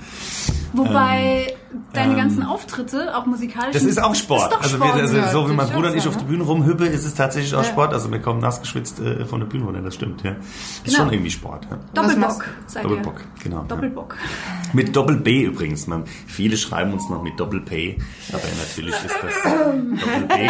Wobei deine
ähm,
ganzen Auftritte, auch musikalisch.
Das ist auch Sport.
Ist
also,
Sport.
Wir, also
ja,
so wie mein Bruder und ich auf
ja.
die Bühne rumhüppe, ist es tatsächlich auch Sport. Also wir kommen nass geschwitzt äh, von der Bühne runter, das stimmt. Ja. Ist
Genau.
schon irgendwie Sport. Ja.
Doppelbock.
Doppelbock, genau. Ja.
Doppelbock.
Mit Doppel-B übrigens. Man, viele schreiben uns noch mit Doppel-P, aber natürlich ist das Doppel-B.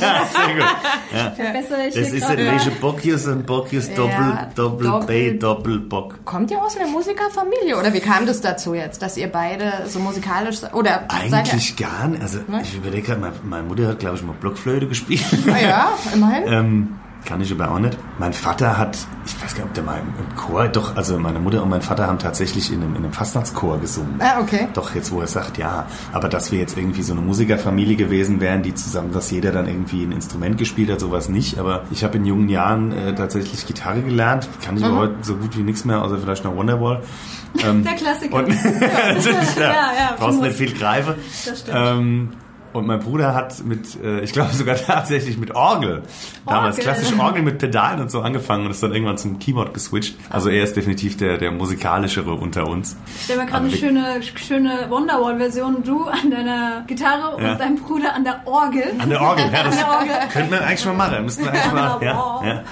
Sehr gut.
Ich
Das ist ein
mal.
welche Bockius und Bockius Doppel,
Ja,
Doppel-B,
Doppel-
Doppelbock.
Kommt ihr aus einer Musikerfamilie oder wie kam das dazu jetzt, dass ihr beide so musikalisch oder
Eigentlich gar nicht. Also ich überlege gerade, meine, Mutter hat glaube ich mal Blockflöte gespielt.
ihr? Ah ja, immerhin.
Ähm, kann ich aber auch nicht. Mein Vater hat, ich weiß gar nicht, ob der mal im Chor, doch, also meine Mutter und mein Vater haben tatsächlich in einem, in einem Fastnachtschor gesungen.
Ah, okay.
Doch, jetzt wo er sagt, ja. Aber dass wir jetzt irgendwie so eine Musikerfamilie gewesen wären, die zusammen, dass jeder dann irgendwie ein Instrument gespielt hat, sowas nicht. Aber ich habe in jungen Jahren äh, tatsächlich Gitarre gelernt. Kann ich aber heute so gut wie nichts mehr, außer vielleicht noch Wonderwall. Ähm,
Der Klassiker.
und ja,
Ja, ja,
brauchst nicht viel greifen.
Das stimmt.
Ähm, und mein Bruder hat mit, äh, ich glaube sogar tatsächlich mit Orgel, damals
Orgel.
klassisch Orgel mit Pedalen und so angefangen und ist dann irgendwann zum Keyboard geswitcht. Also er ist definitiv der, der musikalischere unter uns.
Stell mir gerade eine schöne, schöne Wonderwall-Version. Du an deiner Gitarre
Ja.
und dein Bruder an der Orgel.
An der Orgel, ja, das
Orgel.
könnten wir eigentlich mal machen. Müssten wir eigentlich mal, ja, ja.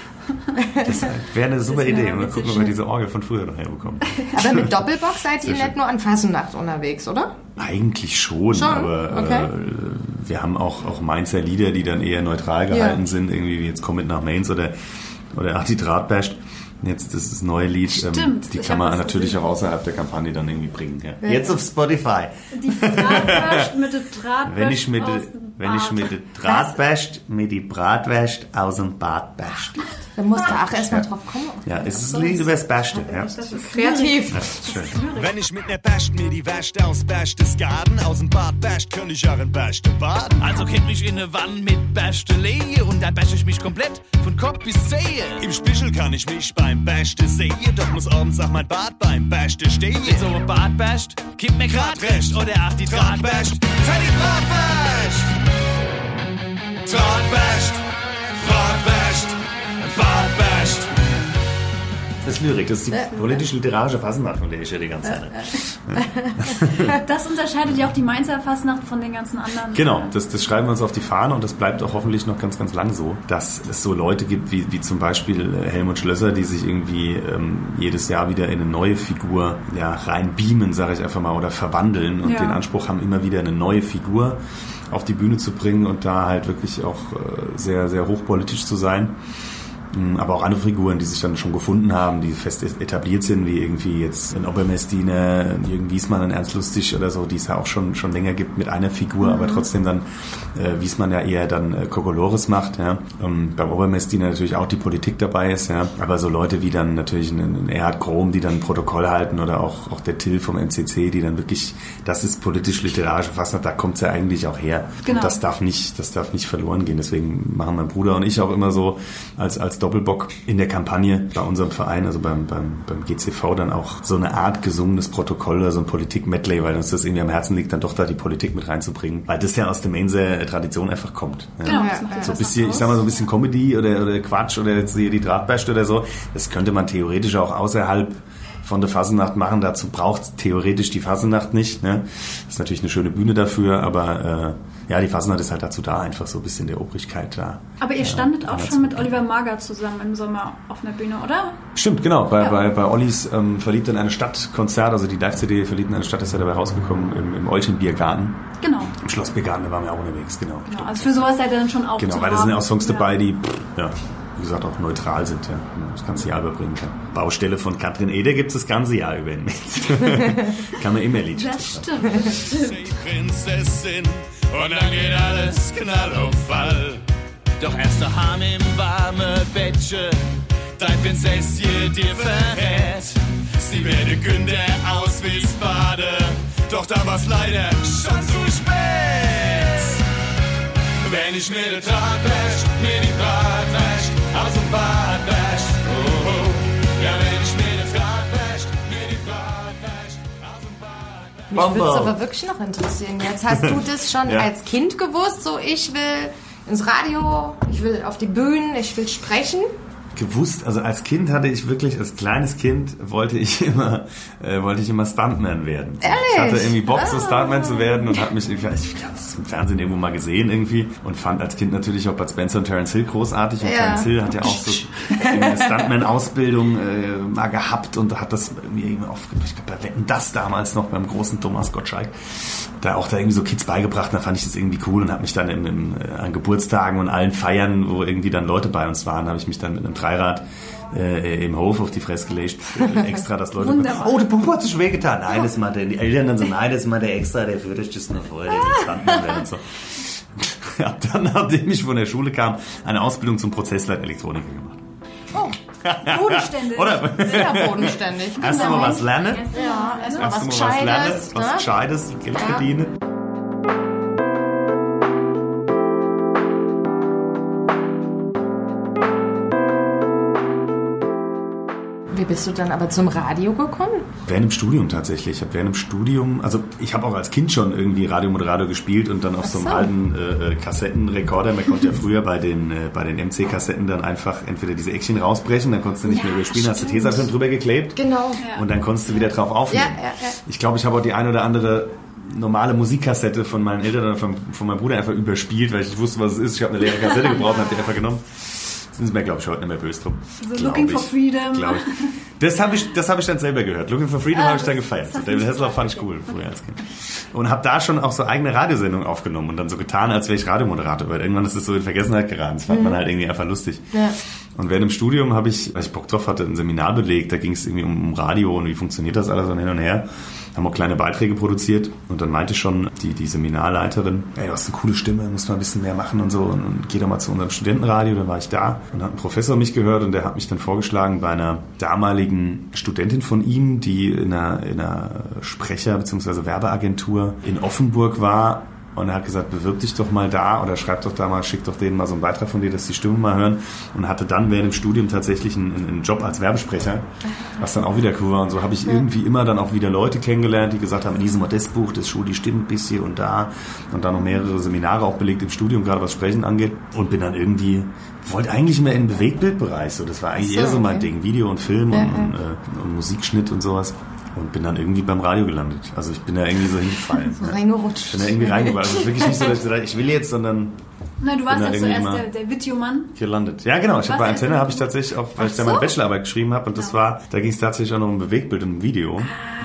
Das wäre eine super Idee. Mal gucken, ob wir diese Orgel von früher noch herbekommen.
Aber mit Doppelbock seid ihr nicht nur an Fasnacht unterwegs, oder?
Eigentlich schon,
Schon?
aber
Okay.
äh, wir haben auch, auch Mainzer Lieder, die dann eher neutral gehalten
Ja.
sind, irgendwie wie jetzt Komm mit nach Mainz oder, oder Ach, die Drahtbasht. Jetzt ist das neue Lied, ähm,
Stimmt,
die
ich
kann man natürlich
gesehen.
auch außerhalb der Kampagne dann irgendwie bringen. Ja. Jetzt auf Spotify.
Die Drahtwäscht mit der Drahtwäscht
Wenn ich mit, wenn ich
Bad.
mit der Drahtwäscht, mit die Bratwäscht aus dem Bad bascht.
Da musst du auch erstmal drauf kommen.
Ja, es ist über das Beste. Ja.
Das ist
Kreativ.
Ist schön.
Wenn ich mit ner Bast mir die Wäscht aus Berchtesgaden aus dem Bad bascht, könnte ich auch in Bächte baden.
Also kennt mich in ne Wanne mit Bäste lehe und dann bäsche ich mich komplett von Kopf bis Zehe.
Im Spiegel kann ich mich beim Bächte sehen, doch muss abends auch mein Bad beim Bächte stehen.
So ein Bad basht, gib mir grad recht oder ach die Draht basht.
für die Bratwäscht.
Ist Lyrik, das ist die politisch-literarische Fasnacht, von der ich ja die ganze Zeit.
Das unterscheidet ja auch die Mainzer Fastnacht von den ganzen anderen.
Genau, das, das schreiben wir uns auf die Fahne und das bleibt auch hoffentlich noch ganz, ganz lang so, dass es so Leute gibt wie, wie zum Beispiel äh, Helmut Schlösser, die sich irgendwie ähm, jedes Jahr wieder in eine neue Figur ja, rein beamen, sage ich einfach mal, oder verwandeln und
Ja.
den Anspruch haben, immer wieder eine neue Figur auf die Bühne zu bringen und da halt wirklich auch äh, sehr, sehr hochpolitisch zu sein. Mm, Aber auch andere Figuren, die sich dann schon gefunden haben, die fest etabliert sind, wie irgendwie jetzt ein Obermessdiener, ein Jürgen Wiesmann, ein Ernst Lustig oder so, die es ja auch schon, schon länger gibt mit einer Figur, aber trotzdem dann äh, Wiesmann ja eher dann äh, Kokolores macht. Ja. Ähm, beim Obermessdiener natürlich auch die Politik dabei ist, ja. aber so Leute wie dann natürlich ein, ein Erhard Grom, die dann Protokoll halten oder auch, auch der Till vom MCC, die dann wirklich, das ist politisch-literarische Fastnacht, da kommt es ja eigentlich auch her.
Genau.
Und das darf nicht, das darf nicht verloren gehen. Deswegen machen mein Bruder und ich auch immer so als, als Doppelbock in der Kampagne bei unserem Verein, also beim, beim, beim GCV, dann auch so eine Art gesungenes Protokoll oder so ein Politik-Medley, weil uns das irgendwie am Herzen liegt, dann doch da die Politik mit reinzubringen, weil das ja aus der Mainzer Tradition einfach kommt. Ja.
Genau,
Ja,
das macht
ja.
So ein bisschen, ich sag mal so ein bisschen Comedy oder, oder Quatsch oder jetzt hier die Drahtbärste oder so, das könnte man theoretisch auch außerhalb von der Fasnacht machen. Dazu braucht theoretisch die Fasnacht nicht. Ne? Das ist natürlich eine schöne Bühne dafür, aber äh, ja, die Fasnacht ist halt dazu da, einfach so ein bisschen der Obrigkeit da.
Aber ihr standet auch schon mit Oliver Mager zusammen im Sommer auf einer Bühne, oder?
Stimmt, genau. Bei,
Ja.
bei, bei Ollis ähm, Verliebt in eine Stadt Konzert, also die Live-CD Verliebt in eine Stadt ist ja dabei rausgekommen im, im Olchen-Biergarten.
Genau.
Im Schlossbiergarten, da waren wir auch unterwegs, genau.
genau. Also für sowas seid ihr dann schon auch
Genau,
zu
weil da sind ja auch Songs
Ja.
dabei, die, ja, wie gesagt, auch neutral sind, ja, das ganze Jahr überbringen kann. Baustelle von Katrin Eder gibt es das ganze Jahr über in Metz. kann man immer Liedchen
Das stimmt,
Die und dann geht alles knall auf Fall.
Doch erst daheim im warme Bettchen, dein Prinzesschen dir verrät. Sie werde Günde aus Wiesbaden, doch da war's leider schon zu spät. Wenn ich mir den Draht wäsch, mir die Brat wäsch,
Mich würde es aber wirklich noch interessieren. Jetzt hast du das schon
Ja.
als Kind gewusst, so ich will ins Radio, ich will auf die Bühnen, ich will sprechen.
Gewusst, also als Kind hatte ich wirklich, als kleines Kind wollte ich immer, äh, wollte ich immer Stuntman werden.
Ehrlich?
Ich hatte irgendwie Bock, so
Ah.
Stuntman zu werden und habe mich, ich habe das im Fernsehen irgendwo mal gesehen irgendwie und fand als Kind natürlich auch Bud Spencer und Terence Hill großartig und
Ja.
Terence Hill hat ja auch so eine Stuntman-Ausbildung äh, mal gehabt und hat das mir irgendwie auf, ich glaube bei Wetten das damals noch beim großen Thomas Gottschalk da auch da irgendwie so Kids beigebracht, da fand ich das irgendwie cool und habe mich dann im, im, äh, an Geburtstagen und allen Feiern, wo irgendwie dann Leute bei uns waren, habe ich mich dann mit einem Dreirad äh, im Hof auf die Fresse gelegt, extra, dass Leute...
Wunderbar.
Oh, der Pumpe hat sich schwer getan. Nein, das ist mal der, die Eltern dann so, nein, das ist mal der Extra, der führt euch das noch vor, der und so. Hab dann, nachdem ich von der Schule kam, eine Ausbildung zum Prozessleit-Elektroniker gemacht.
Oh,
Bodenständig.
Oder?
sehr bodenständig.
Erst mal was lernen,
Ja,
erst
was
mal was lernen,
Gescheites.
was
ne?
Gescheites, Geld
Ja.
verdienen.
Bist du dann aber zum Radio gekommen?
Während dem Studium tatsächlich. Ich habe während dem Studium, also ich habe auch als Kind schon irgendwie Radiomoderator gespielt und dann auf so einem
so.
alten äh, äh, Kassettenrekorder. Man konnte ja früher bei den, äh, bei den MC-Kassetten dann einfach entweder diese Eckchen rausbrechen, dann konntest du nicht
Ja,
mehr überspielen, hast du
stimmt.
Tesafilm drüber geklebt
Genau.
und dann konntest du wieder drauf aufnehmen.
Ja, ja, ja.
Ich glaube, ich habe auch die ein oder andere normale Musikkassette von meinen Eltern oder von, von meinem Bruder einfach überspielt, weil ich nicht wusste, was es ist. Ich habe eine leere Kassette gebraucht und habe die einfach genommen. Sind sie mir, glaube ich, heute nicht mehr böse drum.
So
Glaub
Looking
ich.
for Freedom.
Ich. Das habe ich, das hab ich dann selber gehört. Looking for Freedom
Ah,
habe ich dann gefeiert.
hast
David Hasselhoff fand ich cool früher als Kind. Und habe da schon auch so eigene Radiosendungen aufgenommen und dann so getan, als wäre ich Radiomoderator. Weil irgendwann ist es so in Vergessenheit geraten. Das fand man halt irgendwie einfach lustig.
Ja.
Und während dem Studium habe ich, weil ich Bock drauf hatte, ein Seminar belegt. Da ging es irgendwie um, um Radio und wie funktioniert das alles und hin und her. Haben auch kleine Beiträge produziert. Und dann meinte schon die, die Seminarleiterin, ey, du hast eine coole Stimme, musst mal ein bisschen mehr machen und so. Und, und geh doch mal zu unserem Studentenradio. Dann war ich da und hat ein Professor mich gehört und der hat mich dann vorgeschlagen bei einer damaligen Studentin von ihm, die in einer, in einer Sprecher- bzw. Werbeagentur in Offenburg war und er hat gesagt, bewirb dich doch mal da oder schreib doch da mal, schick doch denen mal so einen Beitrag von dir, dass die Stimme mal hören. Und hatte dann während dem Studium tatsächlich einen, einen Job als Werbesprecher, was dann auch wieder cool war. Und so habe ich irgendwie immer dann auch wieder Leute kennengelernt, die gesagt haben, in diesem Modestbuch, das schult die Stimme bis hier und da. Und dann noch mehrere Seminare auch belegt im Studium, gerade was Sprechen angeht. Und bin dann irgendwie, wollte eigentlich immer in den Bewegtbildbereich. So, das war eigentlich
so,
eher so mein
okay.
Ding, Video und Film
Ja,
und,
ja.
und, äh, und Musikschnitt und sowas. Und bin dann irgendwie beim Radio gelandet. Also ich bin da irgendwie so hingefallen.
So
Ja.
reingerutscht.
Ich bin da irgendwie reingegangen. Also wirklich nicht so, dass ich gesagt habe, ich will jetzt, sondern
Na, du warst ja zuerst der, der Videomann.
gelandet. Ja, genau. Ich habe bei Antenne habe ich tatsächlich auch, weil ich
Ach
da meine
so?
Bachelorarbeit geschrieben habe und das war, da ging es tatsächlich auch noch um Bewegtbild und um Video.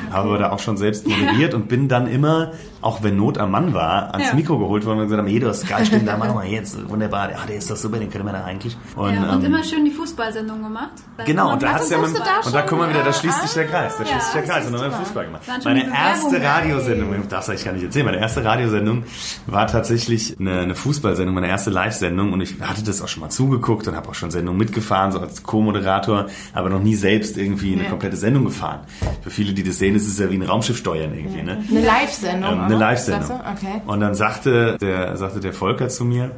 Ah,
Habe aber da auch schon selbst moderiert und bin dann immer, auch wenn Not am Mann war, ans
Ja.
Mikro geholt worden und gesagt haben, hey, du hast geil, stimmt, da machen wir jetzt. Wunderbar. Ja, der ist doch super, den können wir da eigentlich. Und,
ja, und
ähm,
immer schön die Fußballsendung gemacht. Da
Genau, und da du ja mit,
da
und da guck mal wieder, da
Ah,
schließt sich der Kreis, da
ja,
schließt sich der Kreis und dann haben wir. Fußball gemacht. Meine erste. Radiosendung, das ich gar nicht erzählen, meine erste Radiosendung war tatsächlich eine, eine Fußballsendung, meine erste Live-Sendung und ich hatte das auch schon mal zugeguckt und habe auch schon Sendungen mitgefahren, so als Co-Moderator, aber noch nie selbst irgendwie eine
Ja.
komplette Sendung gefahren. Für viele, die das sehen, ist es ja wie ein Raumschiff steuern irgendwie, ne?
Eine Live-Sendung.
Ähm, eine? Live-Sendung.
Okay.
Und dann sagte der, sagte der Volker zu mir,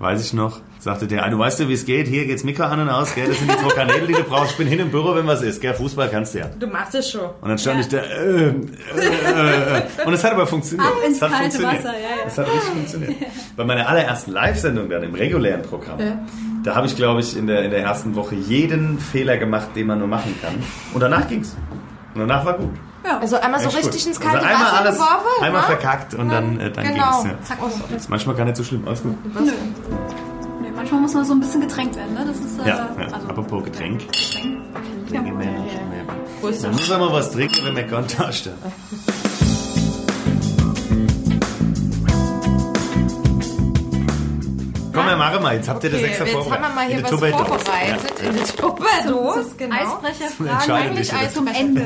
weiß ich noch, sagte der, ah, du weißt ja, wie es geht, hier geht's Mikro an und aus, gell, das sind die zwei Kanäle, die du brauchst, ich bin hin im Büro, wenn was ist, gell, Fußball kannst du ja.
Du machst es schon.
Und dann stand ich da, äh, äh, äh, und es hat aber funktioniert.
Ab ins
es hat
kalte
funktioniert.
Wasser, ja, ja.
Es hat richtig funktioniert. Bei meiner allerersten Live-Sendung dann im regulären Programm, da habe ich, glaube ich, in der, in der ersten Woche jeden Fehler gemacht, den man nur machen kann. Und danach ging's. Und danach war gut.
Also einmal so
Echt
richtig
gut.
ins kalte
also einmal
Wasser
alles,
geworfen.
Einmal
ne?
verkackt und dann, äh, dann
Genau.
ging's. Ja.
Zack, und
Ist manchmal gar nicht so schlimm. Alles gut.
Nee, manchmal muss man so ein bisschen getränkt werden, ne? Das ist, äh,
Ja, ja.
also,
apropos Getränk.
Getränk.
Ja. Man muss auch mal was trinken, wenn man Kontakt hat. Komm, wir machen mal. Jetzt habt ihr das
Okay,
extra
jetzt haben wir
vorbereitet.
mal hier was
Tupper-
vorbereitet. In der Tupperdos, genau.
Eisbrecherfragen eigentlich
ist
Eis
das.
zum Ende.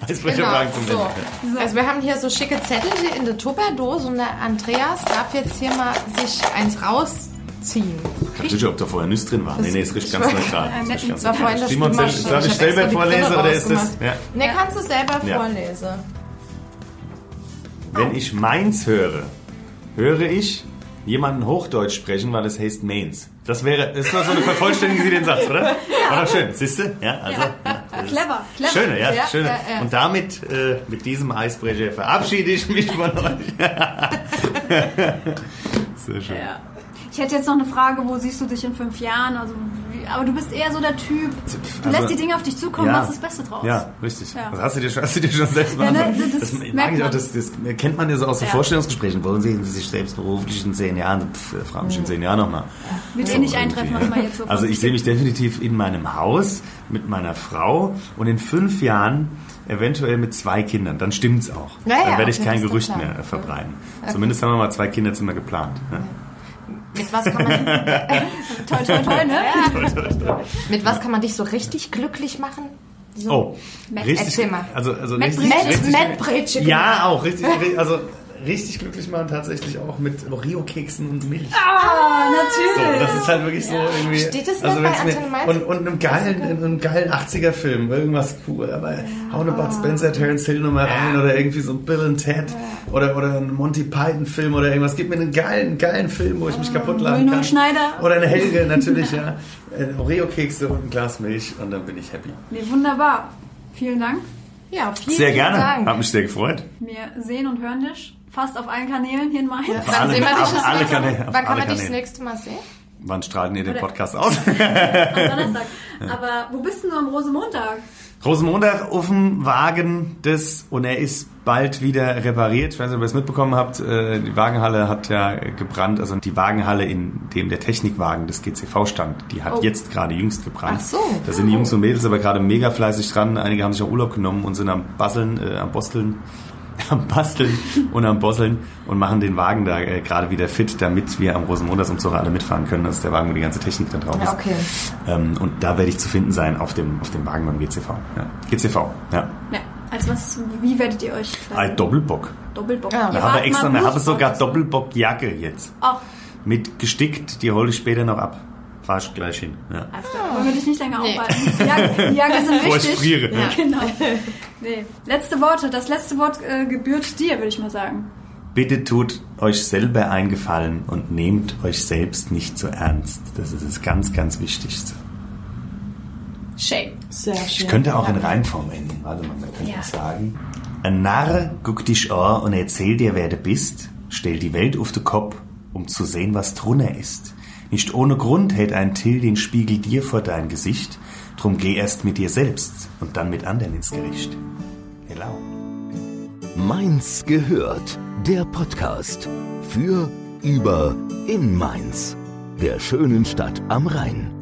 Eisbrecherfragen zum
Genau.
Ende.
So. Also wir haben hier so schicke Zettel hier in der Tupperdose und der Andreas darf jetzt hier mal sich eins rausziehen.
dachte schon, ob da vorher Nüsse drin war. Nee, nee, es riecht ganz neutral.
Das war vorhin das
Simon, soll ich selber vorlesen oder ist das... Ja.
Ne, kannst du selber
Ja.
vorlesen.
Wenn ich meins höre, höre ich jemanden Hochdeutsch sprechen, weil es heißt Mains. Das wäre, ist doch so eine Vervollständigung Sie den Satz, oder? War doch schön, siehst du? Ja, also. Ja.
Clever, clever.
Schöne, ja,
Ja,
schöne.
ja, ja.
Und damit, äh, mit diesem Eisbrecher verabschiede ich mich von euch. Sehr schön.
Ja. Ich hätte jetzt noch eine Frage, wo siehst du dich in fünf Jahren? Also, aber du bist eher so der Typ, du
Also-
lässt die Dinge auf dich zukommen,
Ja.
machst das Beste draus.
Ja, richtig.
Ja.
Das hast du dir schon, hast du dir schon selbst
Ja, ne, das
das,
merkt
ich auch,
man.
das, das kennt man ja so aus den
Ja.
Vorstellungsgesprächen. Wollen Sie sich selbst beruflich in zehn Jahren? Pff, fragen mich in zehn Jahren nochmal.
Wird eh nicht eintreffen, was man jetzt so
Also ich sehe mich definitiv in meinem Haus mit meiner Frau und in fünf Jahren eventuell mit zwei Kindern. Dann stimmt's auch.
Ja, ja,
Dann werde ich
okay,
kein Gerücht mehr äh, verbreiten. Zumindest haben wir mal zwei Kinderzimmer geplant. Ja.
Mit was kann man,
Toll, toll, toll, ne?
mit was kann man dich so richtig glücklich machen? So.
Oh,
Matt,
richtig.
erzähl mal.
Also, also
Matt
richtig,
Matt,
richtig,
Matt Brötchen.
Ja, auch richtig, ri- also richtig glücklich machen tatsächlich auch mit Oreo-Keksen und Milch.
Ah,
So,
natürlich.
das ist halt wirklich so irgendwie.
Steht das
also
nicht bei
mir- und, und einem geilen, in einem geilen 80er-Film, irgendwas cool. Aber hau eine Bud Spencer, Terence Hill nochmal rein oder irgendwie so ein Bill and Ted oder, oder ein Monty Python-Film oder irgendwas. Gib mir einen geilen, geilen Film, wo ich mich kaputt laden
00
kann.
Schneider.
Oder eine Helge, natürlich, ja. Oreo-Kekse und ein Glas Milch und dann bin ich happy.
Nee, wunderbar. Vielen Dank.
Ja, vielen
Sehr gerne.
Dank.
Hat mich sehr gefreut.
Wir sehen und hören dich fast auf allen Kanälen hier in Mainz.
Auf
Wann
alle-
sehen wir dich
auf
das
alle
nächste
Kanäle,
Wann kann man dich das nächste Mal sehen?
Wann strahlen ihr den Podcast aus?
Am Donnerstag. Aber wo bist denn du am Rosenmontag?
Rosenmontag auf dem Wagen des und er ist bald wieder repariert. Ich weiß nicht, ob ihr es mitbekommen habt. äh, Die Wagenhalle hat ja gebrannt. Also die Wagenhalle, in dem der Technikwagen des GCV stand, die hat
Oh.
jetzt gerade jüngst gebrannt.
Ach so.
Da sind die Jungs und Mädels aber gerade mega fleißig dran. Einige haben sich auch Urlaub genommen und sind am Basteln, äh, am Bosteln, am Basteln und am Bosseln und machen den Wagen da äh, gerade wieder fit, damit wir am Rosenmontagsumzug alle mitfahren können. Das ist der Wagen, wo die ganze Technik dann drauf ist.
Ja, okay.
Ähm, und da werde ich zu finden sein auf dem, auf dem Wagen beim GCV. Ja. GCV, ja.
Ja. Als was, wie werdet ihr euch
Ein Doppelbock.
Doppelbock?
Ja,
wart
habe extra, ich habe sogar Doppelbockjacke jetzt.
Ach,
Mit gestickt, die hole ich später noch ab. Fahr ich gleich hin. Ja.
klar. Wollen wir dich nicht länger
Nee.
aufhalten? Die Jacke, die Jacke sind
ich
wichtig.
friere.
Ja.
Genau. Nee. Letzte Worte. Das letzte Wort äh, gebührt dir, würde ich mal sagen.
Bitte tut euch selber einen Gefallen und nehmt euch selbst nicht so ernst. Das ist das ganz, ganz Wichtigste.
Shame.
Sehr schön.
Ich könnte auch in Reimform enden. Warte mal, man könnte
Ja.
sagen. Ein Narr guckt dich an und erzählt dir, wer du bist. Stell die Welt auf den Kopf, um zu sehen, was drunter ist. Nicht ohne Grund hält ein Till den Spiegel dir vor dein Gesicht. Drum geh erst mit dir selbst und dann mit anderen ins Gericht. Hello.
Mainz gehört. Der Podcast für, über, in Mainz. Der schönen Stadt am Rhein.